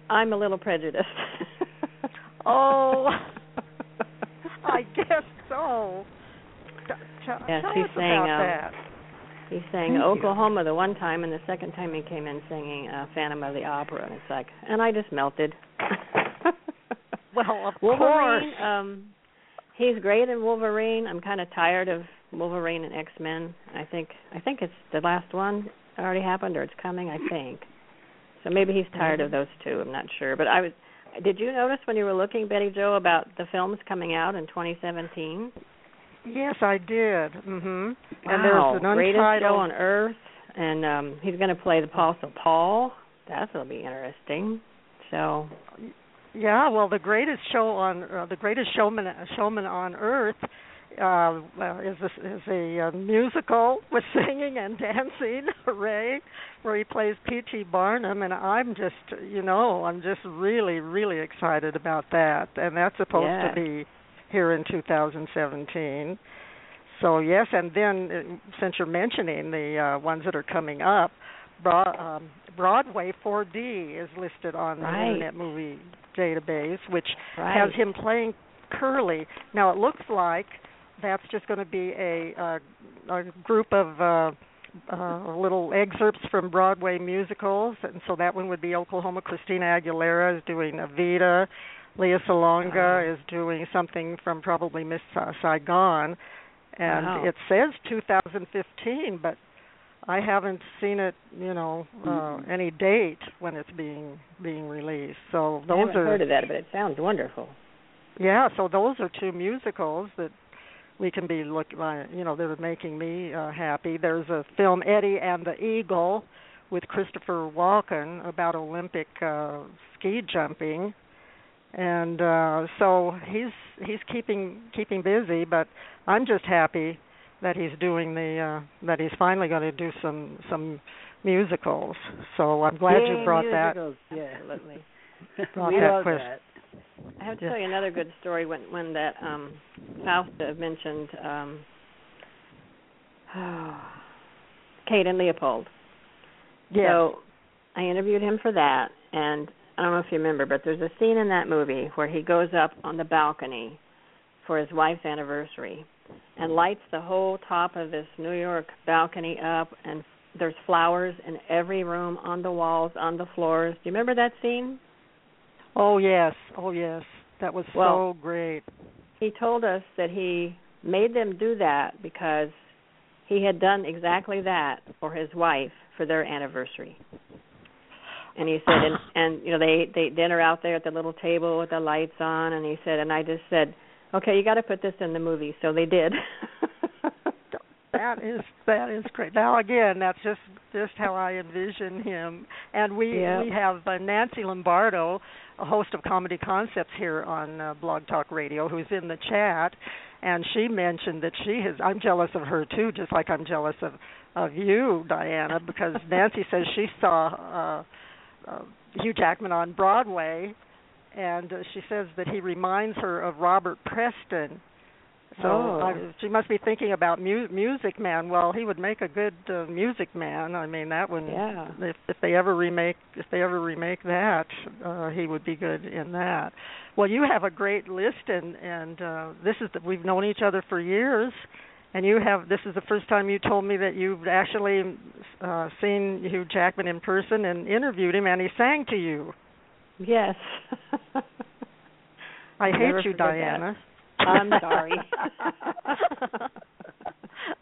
I'm a little prejudiced. *laughs* Oh, *laughs* I guess so. T- t- Yes, tell he's us saying, about um, that. he sang Thank you. oklahoma the one time and the second time he came in singing uh, phantom of the opera and it's like and i just melted *laughs* Well, of Wolverine, course. um he's great in Wolverine. I'm kind of tired of Wolverine and X-Men. I think I think it's the last one already happened or it's coming, I think. So maybe he's tired of those two. I'm not sure, but I was. Did you notice when you were looking, Betty Jo, about the films coming out in 2017? Yes, I did. Mhm. Wow. And there's an Greatest untitled show on earth, and um he's going to play the Apostle Paul. That's going to be interesting. So Yeah, well, the greatest show on uh, the greatest showman showman on earth uh, is a, is a uh, musical with *laughs* singing and dancing, hooray! Where he plays P.T. Barnum, and I'm just, you know, I'm just really, really excited about that, and that's supposed Yeah. to be here in 2017. So yes, and then uh, since you're mentioning the uh, ones that are coming up, Broad, um, Broadway 4D is listed on Right. the Internet Movie Database, which right. has him playing Curly. Now it looks like that's just going to be a, uh, a group of uh, uh, little excerpts from Broadway musicals, and so that one would be Oklahoma. Christina Aguilera is doing Evita. Lea Salonga Wow. is doing something from probably Miss Sa- Saigon, and Wow. it says 2015, but I haven't seen it, you know, uh, Mm-hmm. any date when it's being being released. So those I haven't are heard of that, but it sounds wonderful. yeah, so those are two musicals that we can be look uh, you know they're making me uh, happy. There's a film Eddie and the Eagle with Christopher Walken about Olympic uh ski jumping. And uh so he's he's keeping keeping busy, but I'm just happy that he's doing the uh that he's finally going to do some some musicals. So I'm glad you Yay, brought that musicals, Yeah. Absolutely. brought we that love question. that. I have to tell you another good story when when that um Fausta mentioned um *sighs* Kate and Leopold. Yeah. So I interviewed him for that and I don't know if you remember, but there's a scene in that movie where he goes up on the balcony for his wife's anniversary and lights the whole top of this New York balcony up and there's flowers in every room on the walls, on the floors. Do you remember that scene? Oh yes, oh yes, that was Well- so great. he told us that he made them do that because he had done exactly that for his wife for their anniversary. And he said and and you know they they dinner out there at the little table with the lights on and he said and I just said, "Okay, you got to put this in the movie." So they did. *laughs* That is that is great. Now again, that's just just how I envision him. And we we have uh, Nancy Lombardo, a host of Comedy Concepts here on uh, Blog Talk Radio, who's in the chat, and she mentioned that she has. I'm jealous of her too, just like I'm jealous of of you, Diana, because *laughs* Nancy says she saw uh, uh, Hugh Jackman on Broadway, and uh, she says that he reminds her of Robert Preston. So Oh. I, she must be thinking about mu- Music Man. Well, he would make a good uh, Music Man. I mean, that one. Yeah. If if they ever remake if they ever remake that, uh, he would be good in that. Well, you have a great list, and and uh, this is the, we've known each other for years, and you have this is the first time you told me that you've actually uh, seen Hugh Jackman in person and interviewed him, and he sang to you. yes. I I'll hate you, Diana. that. Diana. I'm sorry. *laughs*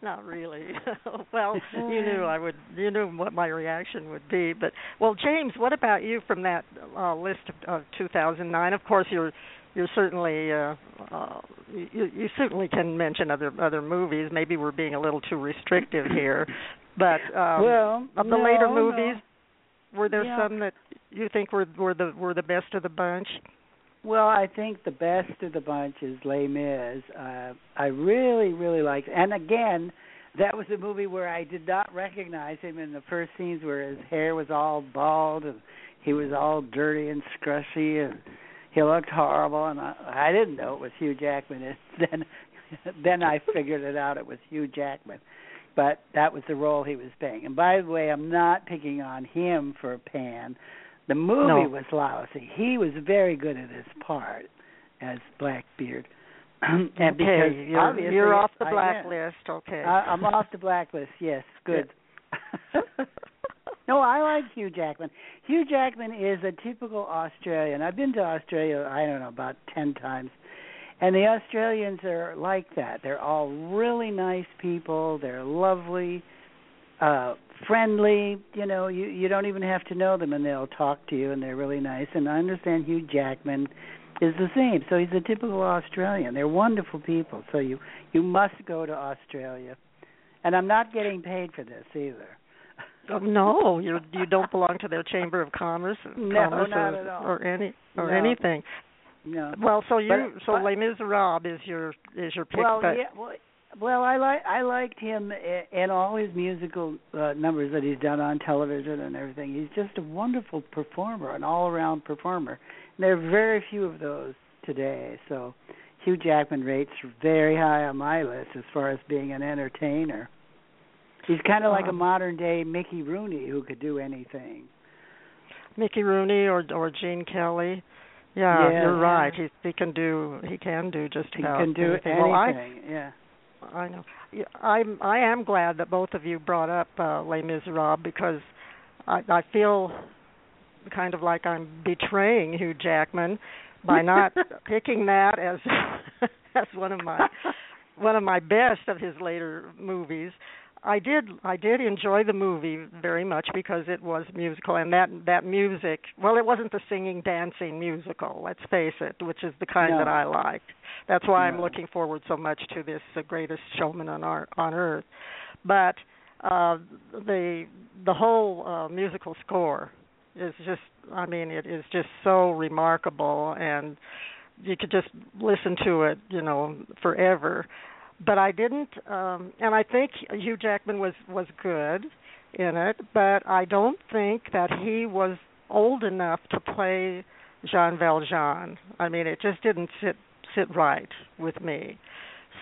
Not really. *laughs* well, you knew I would. You knew what my reaction would be. But well, James, what about you from that uh, list of, of 2009? Of course, you're you're certainly uh, uh, you, you certainly can mention other other movies. Maybe we're being a little too restrictive here, but um, well, of the no, later no. movies, were there Yeah. some that you think were were the were the best of the bunch? Well, I think the best of the bunch is Les Mis. Uh, I really, really like, and again, that was a movie where I did not recognize him in the first scenes, where his hair was all bald and he was all dirty and scrushy, and he looked horrible, and I, I didn't know it was Hugh Jackman. And *laughs* then, then I figured it out. It was Hugh Jackman, but that was the role he was playing. And by the way, I'm not picking on him for Pan. The movie No. was lousy. He was very good at his part as Blackbeard. *clears throat* and because okay, you're, you're off the blacklist. Okay. I, I'm off the blacklist. Yes, *laughs* good. *laughs* no, I like Hugh Jackman. Hugh Jackman is a typical Australian. I've been to Australia, I don't know, about 10 times. And the Australians are like that. They're all really nice people. They're lovely, uh friendly. You know, you you don't even have to know them, and they'll talk to you, and they're really nice. And I understand Hugh Jackman is the same. So he's a typical Australian. They're wonderful people. So you you must go to Australia. And I'm not getting paid for this either. Oh, no, you you don't belong to their chamber of commerce, *laughs* no, commerce not or, at all. or any or No. anything. No. Well, so you But- so but- Les Miserables is your is your pick, well, yeah, well, well, I like I liked him in all his musical uh, numbers that he's done on television and everything. He's just a wonderful performer, an all-around performer. And there are very few of those today. So Hugh Jackman rates very high on my list as far as being an entertainer. He's kind of like a Um, modern day Mickey Rooney who could do anything. Mickey Rooney or or Gene Kelly. Yeah, you're right. He he can do he can do just He about can do anything. anything. Well, I yeah. I know. I'm I am glad that both of you brought up uh, Les Miserables because I I feel kind of like I'm betraying Hugh Jackman by not *laughs* picking that as *laughs* as one of my one of my best of his later movies. I did I did enjoy the movie very much because it was musical and that that music well it wasn't the singing dancing musical let's face it which is the kind No. that I liked. That's why I'm looking forward so much to this uh, greatest showman on our on earth. But uh the the whole uh musical score is just I mean it is just so remarkable and you could just listen to it you know forever but I didn't um and I think Hugh Jackman was was good in it but I don't think that he was old enough to play Jean Valjean. I mean it just didn't sit sit right with me.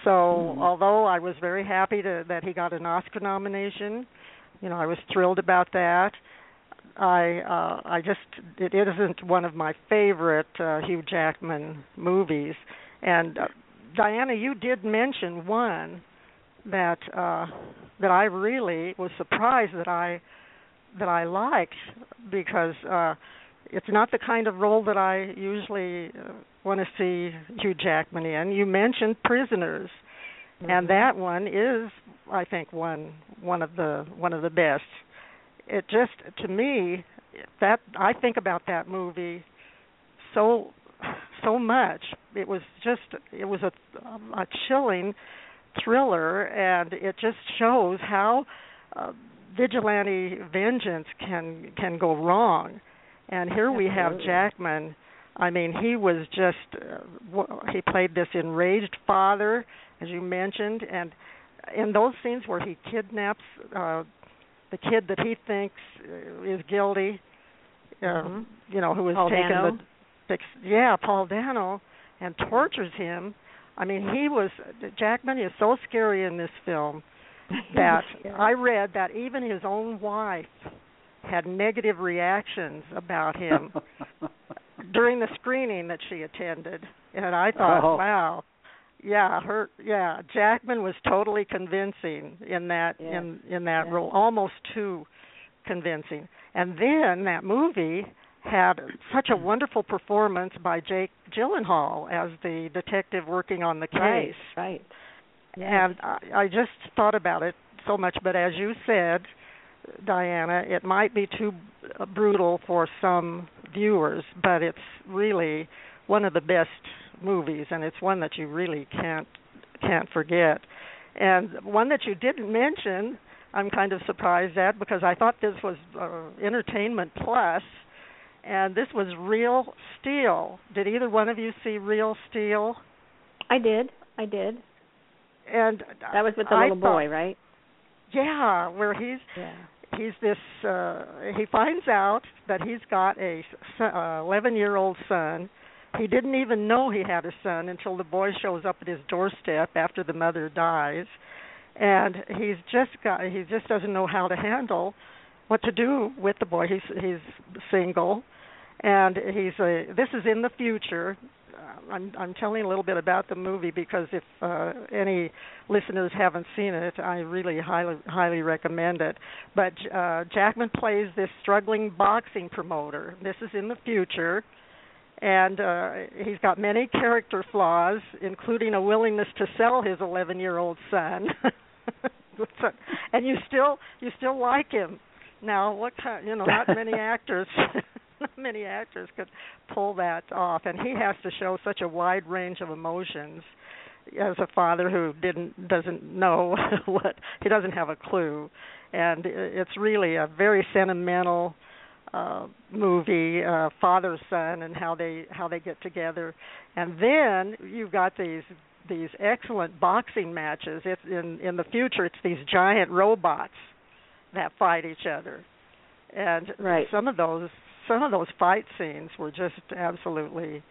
So Mhm. although I was very happy to, that he got an Oscar nomination you know I was thrilled about that. I uh I just it isn't one of my favorite uh Hugh Jackman movies. And uh, Diana you did mention one that uh that I really was surprised that I that I liked because uh it's not the kind of role that I usually uh, want to see Hugh Jackman in. You mentioned Prisoners and that one is I think one one of the one of the best. It just to me that I think about that movie so so much. It was just it was a a chilling thriller and it just shows how uh, vigilante vengeance can can go wrong. And here we have Jackman I mean, he was just uh, he played this enraged father, as you mentioned, and in those scenes where he kidnaps uh, the kid that he thinks uh, is guilty, uh, Mhm. you know, who has Paul taken Dano? the yeah, Paul Dano, and tortures him. I mean, he was Jackman is so scary in this film *laughs* that I read that even his own wife had negative reactions about him *laughs* during the screening that she attended and I thought, Oh. wow. Yeah, her yeah, Jackman was totally convincing in that Yeah. in in that Yeah. role, almost too convincing. And then that movie had such a wonderful performance by Jake Gyllenhaal as the detective working on the case. Right, right. And I, I just thought about it so much, but as you said, Diana, it might be too brutal for some viewers, but it's really one of the best movies, and it's one that you really can't can't forget. And one that you didn't mention, I'm kind of surprised at because I thought this was uh, Entertainment Plus, and this was Real Steel. Did either one of you see Real Steel? I did. I did. And That was with the I little thought- boy, right? Yeah, where he's Yeah. he's this uh he finds out that he's got a 11 year old son he didn't even know he had a son until the boy shows up at his doorstep after the mother dies and he's just got he just doesn't know how to handle what to do with the boy he's he's single and he's a this is in the future Uh, I'm I'm telling a little bit about the movie because if uh any listeners haven't seen it, I really highly highly recommend it. But uh Jackman plays this struggling boxing promoter. This is in the future and uh he's got many character flaws including a willingness to sell his 11-year-old son. *laughs* and you still you still like him. Now, what kind? You know, not many *laughs* actors, *laughs* *laughs* many actors could pull that off, and he has to show such a wide range of emotions as a father who didn't doesn't know *laughs* what he doesn't have a clue, and it's really a very sentimental uh movie uh father son and how they how they get together. And then you've got these these excellent boxing matches. It's in in the future it's these giant robots that fight each other. And right. some of those some of those fight scenes were just absolutely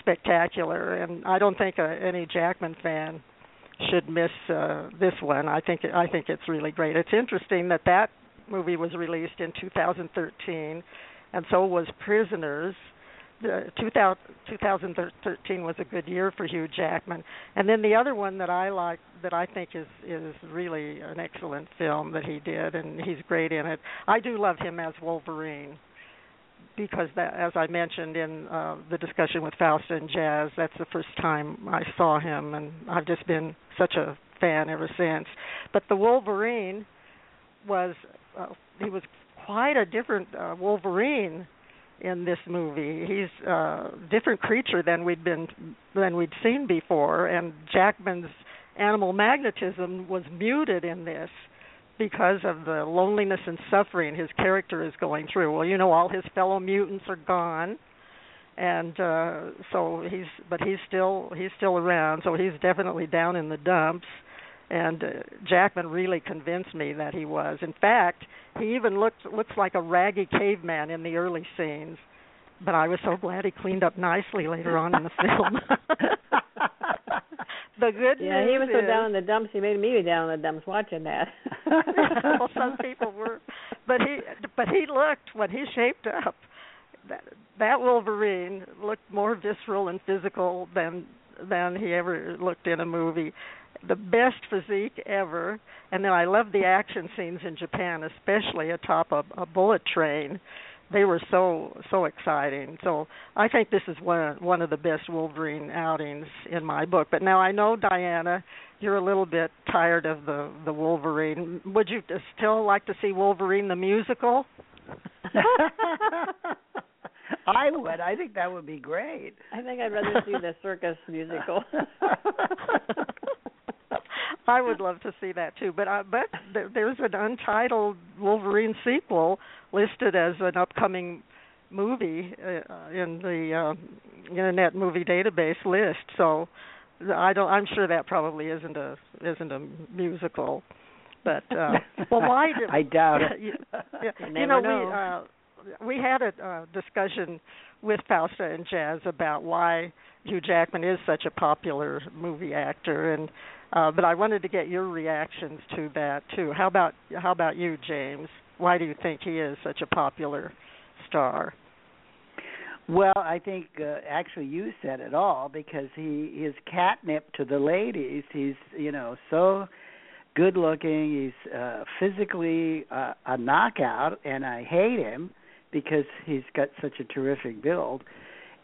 spectacular and i don't think uh, any jackman fan should miss uh this one i think i think it's really great it's interesting that that movie was released in 2013, and so was Prisoners. The 2000, 2013 was a good year for Hugh Jackman, and then the other one that I like, that I think is is really an excellent film that he did, and he's great in it. I do love him as Wolverine because that, as I mentioned in uh, the discussion with Fausta and Jazz, that's the first time I saw him, and I've just been such a fan ever since. But the Wolverine was uh, he was quite a different uh, Wolverine in this movie. He's a different creature than we'd been than we'd seen before, and Jackman's animal magnetism was muted in this because of the loneliness and suffering his character is going through. Well, you know, all his fellow mutants are gone, and uh, so he's but he's still he's still around. So he's definitely down in the dumps and uh, Jackman really convinced me that he was. In fact, he even looked looks like a raggy caveman in the early scenes, but I was so glad he cleaned up nicely later on in the film. *laughs* *laughs* the good yeah, he was so is, down in the dumps. He made me be down in the dumps watching that. *laughs* well, some *laughs* people were, but he but he looked when he shaped up. That that Wolverine looked more visceral and physical than than he ever looked in a movie the best physique ever. And then I love the action scenes in Japan, especially atop a, a bullet train. They were so so exciting. So I think this is one one of the best Wolverine outings in my book. But now I know Diana, you're a little bit tired of the the Wolverine. Would you still like to see Wolverine the musical? *laughs* I would. I think that would be great. I think I'd rather see the circus musical. *laughs* *laughs* I would love to see that too, but uh, but there, there's an untitled Wolverine sequel listed as an upcoming movie uh, in the uh, Internet Movie Database list. So I don't. I'm sure that probably isn't a isn't a musical. But uh, well, why *laughs* did I doubt it? *laughs* *laughs* you, you, you know, know. we uh, we had a uh, discussion with Fausta and Jazz about why Hugh Jackman is such a popular movie actor, and uh, but I wanted to get your reactions to that too. How about how about you, James? Why do you think he is such a popular star? Well, I think uh, actually you said it all because he is catnip to the ladies. He's you know so good looking. He's uh, physically uh, a knockout, and I hate him because he's got such a terrific build,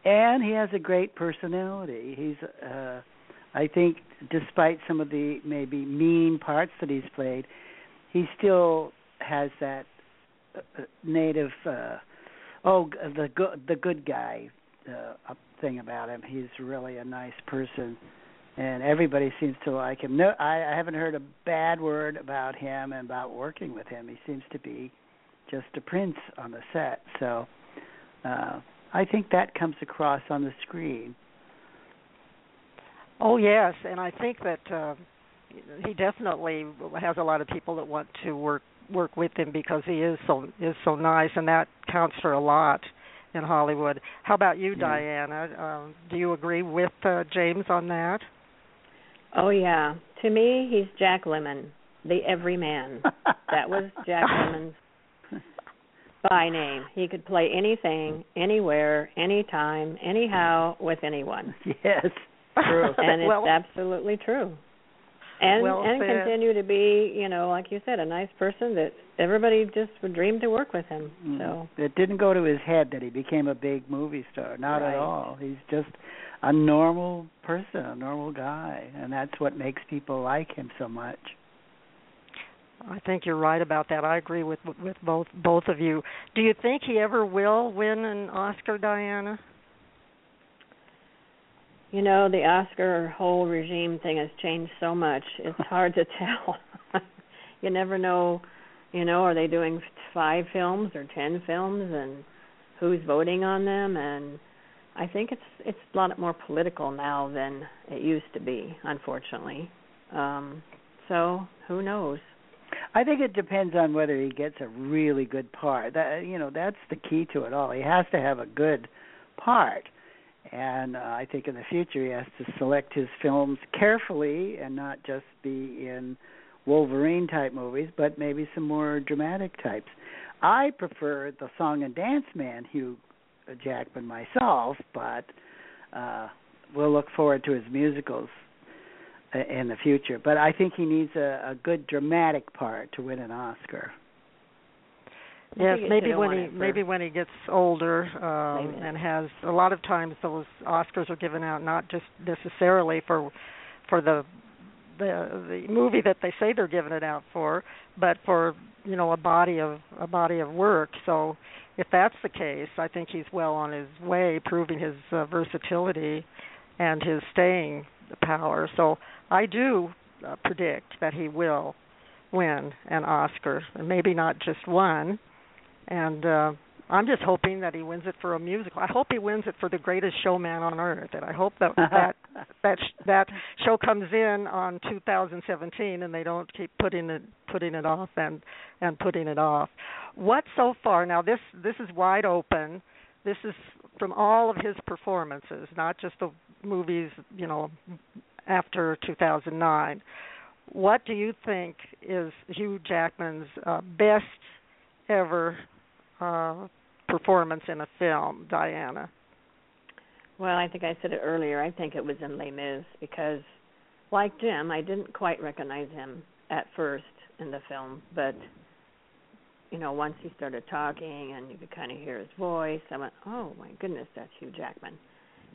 and he has a great personality. He's uh, I think, despite some of the maybe mean parts that he's played, he still has that uh, uh native, uh, oh, the good, the good guy uh, thing about him. He's really a nice person, and everybody seems to like him. No, I, I haven't heard a bad word about him and about working with him. He seems to be just a prince on the set. So, uh, I think that comes across on the screen. Oh yes, and I think that uh, he definitely has a lot of people that want to work work with him because he is so is so nice, and that counts for a lot in Hollywood. How about you, Yeah. Diana? Uh, do you agree with uh, James on that? Oh yeah. To me, he's Jack Lemmon, the everyman. that was Jack *laughs* Lemmon's by name. He could play anything, anywhere, anytime, anyhow, with anyone. yes, true. *laughs* and it's well, absolutely true. And Well and said. continue to be, you know, like you said, a nice person that everybody just would dream to work with him. Mm. So it didn't go to his head that he became a big movie star. Not Right. at all. He's just a normal person, a normal guy, and that's what makes people like him so much. I think you're right about that. I agree with with both both of you. Do you think he ever will win an Oscar, Diana? You know, the Oscar whole regime thing has changed so much. It's *laughs* hard to tell. *laughs* you never know, you know, are they doing 5 films or 10 films and who's voting on them and I think it's it's a lot more political now than it used to be, unfortunately. Um so who knows? I think it depends on whether he gets a really good part. That you know, that's the key to it all. He has to have a good part. And uh, I think in the future he has to select his films carefully and not just be in Wolverine type movies, but maybe some more dramatic types. I prefer the song and dance man Hugh Jackman myself, but uh we'll look forward to his musicals in the future. But I think he needs a, a good dramatic part to win an Oscar. Yes, maybe when he maybe when he gets older um and has a lot of times those Oscars are given out not just necessarily for for the the the movie that they say they're giving it out for, but for you know a body of a body of work. So if that's the case, I think he's well on his way, proving his uh, versatility and his staying power. So I do uh, predict that he will win an Oscar, and maybe not just one. And uh I'm just hoping that he wins it for a musical. I hope he wins it for the greatest showman on earth, and I hope that *laughs* that that that show comes in on 2017, and they don't keep putting it putting it off and and putting it off. What so far? Now this this is wide open. This is from all of his performances, not just the movies, you know, after 2009. What do you think is Hugh Jackman's uh, best ever uh, performance in a film, Diana? Well, I think I said it earlier. I think it was in Les Mis because, like Jim, I didn't quite recognize him at first in the film, but you know, once he started talking and you could kind of hear his voice, I went, "Oh my goodness, that's Hugh Jackman."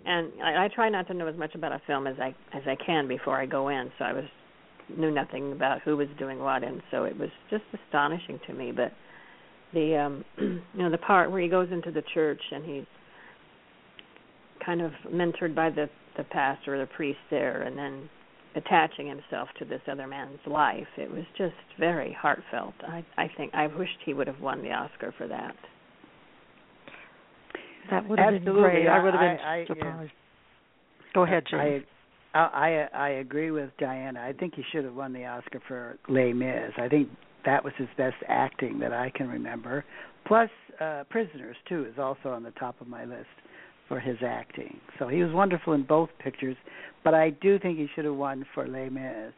And I, I try not to know as much about a film as I as I can before I go in, so I was knew nothing about who was doing what, and so it was just astonishing to me. But the um *clears throat* you know the part where he goes into the church and he's kind of mentored by the the pastor or the priest there and then attaching himself to this other man's life. It was just very heartfelt. I i think i wished he would have won the oscar for that. That would have Absolutely. been great. I would have been I, I, surprised. Go ahead jim. I, I I agree with Diana. I think he should have won the Oscar for Les Mis. I think that was his best acting that I can remember. Plus, uh, Prisoners too is also on the top of my list for his acting. So he was wonderful in both pictures, but I do think he should have won for Les Mis.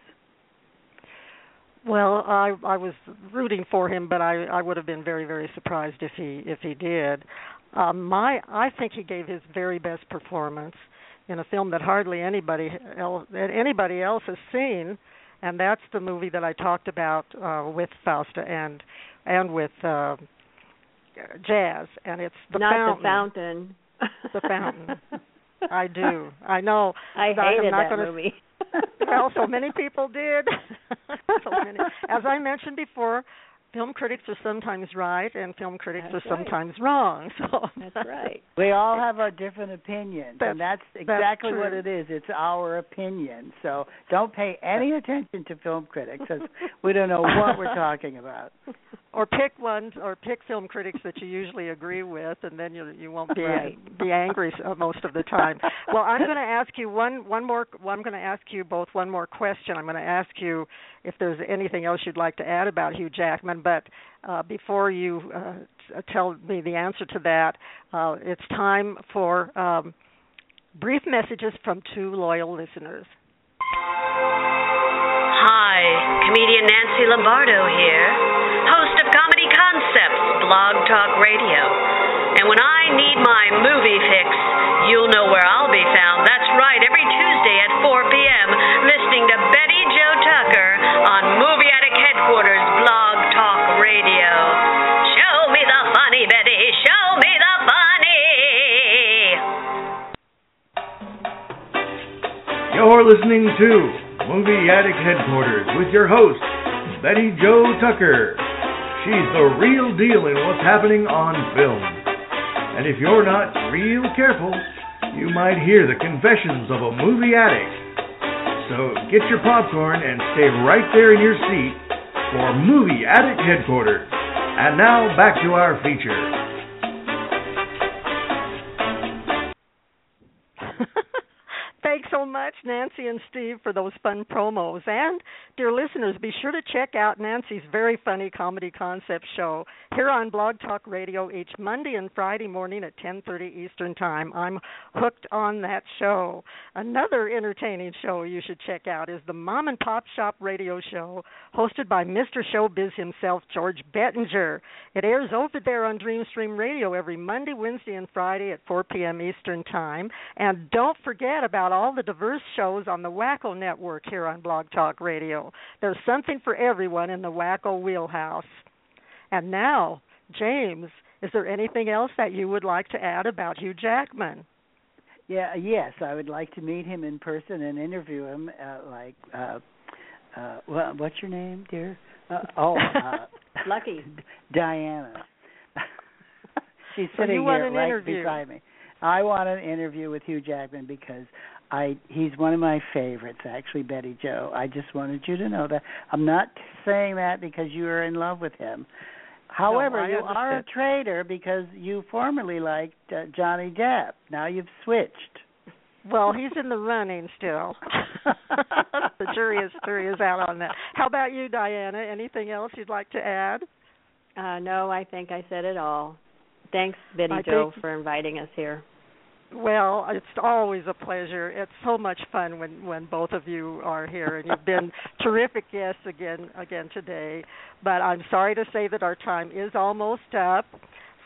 Well, I I was rooting for him, but I I would have been very very surprised if he if he did. Um, my I think he gave his very best performance in a film that hardly anybody else that anybody else has seen and that's the movie that I talked about uh, with Fausta and and with uh, Jazz, and it's the Not fountain. the fountain. the *laughs* fountain. I do. I know. I hated not that gonna, movie. *laughs* well, so many people did. *laughs* so many. As I mentioned before, film critics are sometimes right and film critics That's are right. sometimes wrong. *laughs* So That's right. *laughs* We all have our different opinions, That's- and that's that's exactly what it is. It's our opinion. So don't pay any attention to film critics, because *laughs* we don't know what we're talking about. or pick ones or pick film critics that you usually agree with and then you you won't be Right. be angry uh, most of the time. well, I'm going to ask you one one more well, I'm going to ask you both one more question. I'm going to ask you if there's anything else you'd like to add about Hugh Jackman, but uh, before you uh, tell me the answer to that, uh, it's time for um, brief messages from two loyal listeners. Hi, comedian Nancy Lombardo here, host of Comedy Concepts Blog Talk Radio. And when I need my movie fix, you'll know where I'll be found. That's right, every Tuesday at 4 p.m., listening to Betty Jo Tucker on Movie Addict Headquarters Blog Talk Radio. Show me the funny, Betty. Show me the funny. You're listening to Movie Addict Headquarters with your host, Betty Jo Tucker. She's the real deal in what's happening on film. And if you're not real careful, you might hear the confessions of a movie addict. So get your popcorn and stay right there in your seat for Movie Addict Headquarters. And now back to our feature. Thanks so much, Nancy and Steve, for those fun promos. And, dear listeners, be sure to check out Nancy's very funny comedy concept show here on Blog Talk Radio each Monday and Friday morning at 10:30 Eastern Time. I'm hooked on that show. Another entertaining show you should check out is the Mom and Pop Shop Radio Show, hosted by Mr. Showbiz himself, George Bettinger. It airs over there on Dreamstream Radio every Monday, Wednesday, and Friday at 4 p.m. Eastern Time. And don't forget about all the diverse shows on the Wacko Network here on Blog Talk Radio. There's something for everyone in the Wacko wheelhouse. And now, James, is there anything else that you would like to add about Hugh Jackman? Yeah, yes, I would like to meet him in person and interview him. Uh, like, uh, uh, well, what's your name, dear? Uh, oh, uh, *laughs* Lucky *laughs* Diana. *laughs* She's sitting want here right interview. beside me. I want an interview with Hugh Jackman because I he's one of my favorites actually, Betty Jo. I just wanted you to know that. I'm not saying that because you are in love with him. However, I you are a traitor because you formerly liked uh, Johnny Depp. Now you've switched. Well, he's in the running still. *laughs* the jury is jury is out on that. How about you, Diana? Anything else you'd like to add? Uh, no, I think I said it all. Thanks, Betty I Jo, think- for inviting us here. Well, it's always a pleasure. It's so much fun when when both of you are here, and you've been *laughs* terrific guests again again today. But I'm sorry to say that our time is almost up.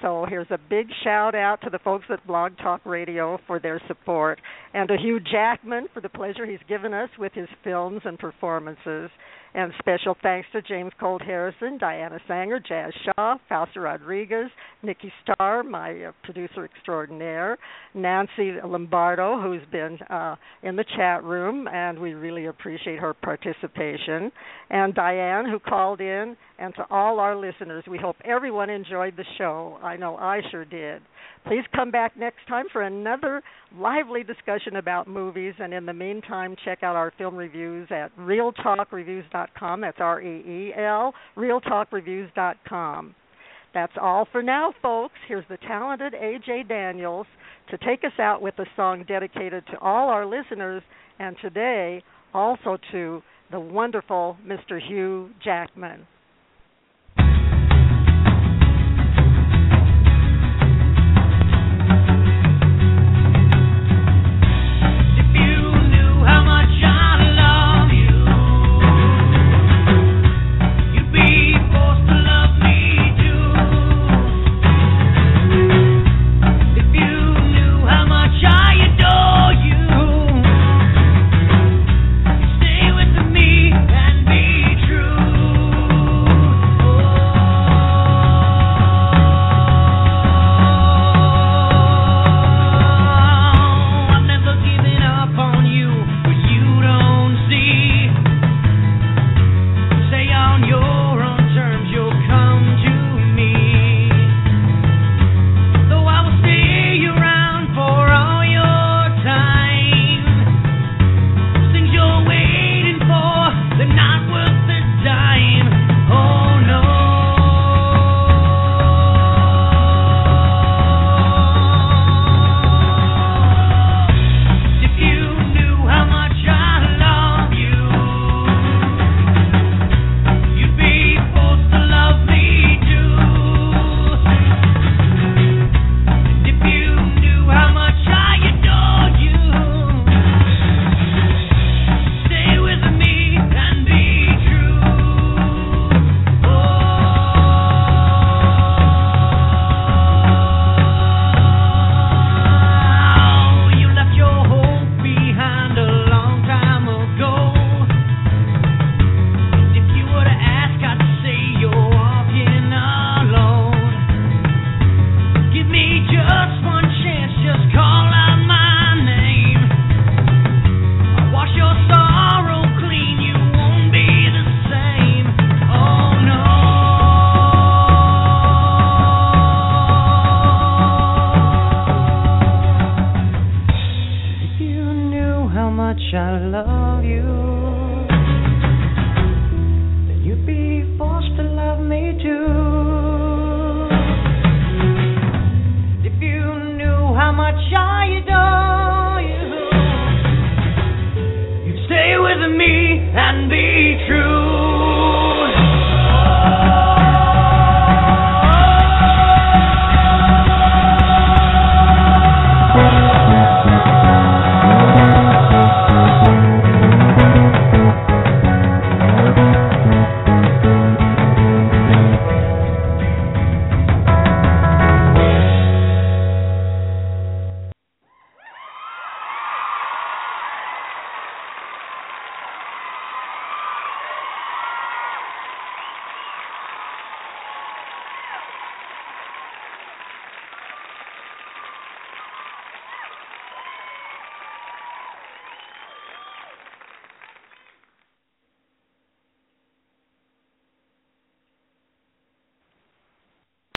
So here's a big shout out to the folks at Blog Talk Radio for their support, and to Hugh Jackman for the pleasure he's given us with his films and performances. And special thanks to James Colt Harrison, Diana Saenger, Jazz Shaw, Fausta Rodriguez, Nikki Starr, my uh, producer extraordinaire, Nancy Lombardo, who's been uh, in the chat room, and we really appreciate her participation, and Diane, who called in, and to all our listeners, we hope everyone enjoyed the show. I know I sure did. Please come back next time for another lively discussion about movies, and in the meantime, check out our film reviews at That's R E E L, reeltalkreviews.com. That's all for now, folks. Here's the talented AJ Daniels to take us out with a song dedicated to all our listeners, and today also to the wonderful Mr. Hugh Jackman.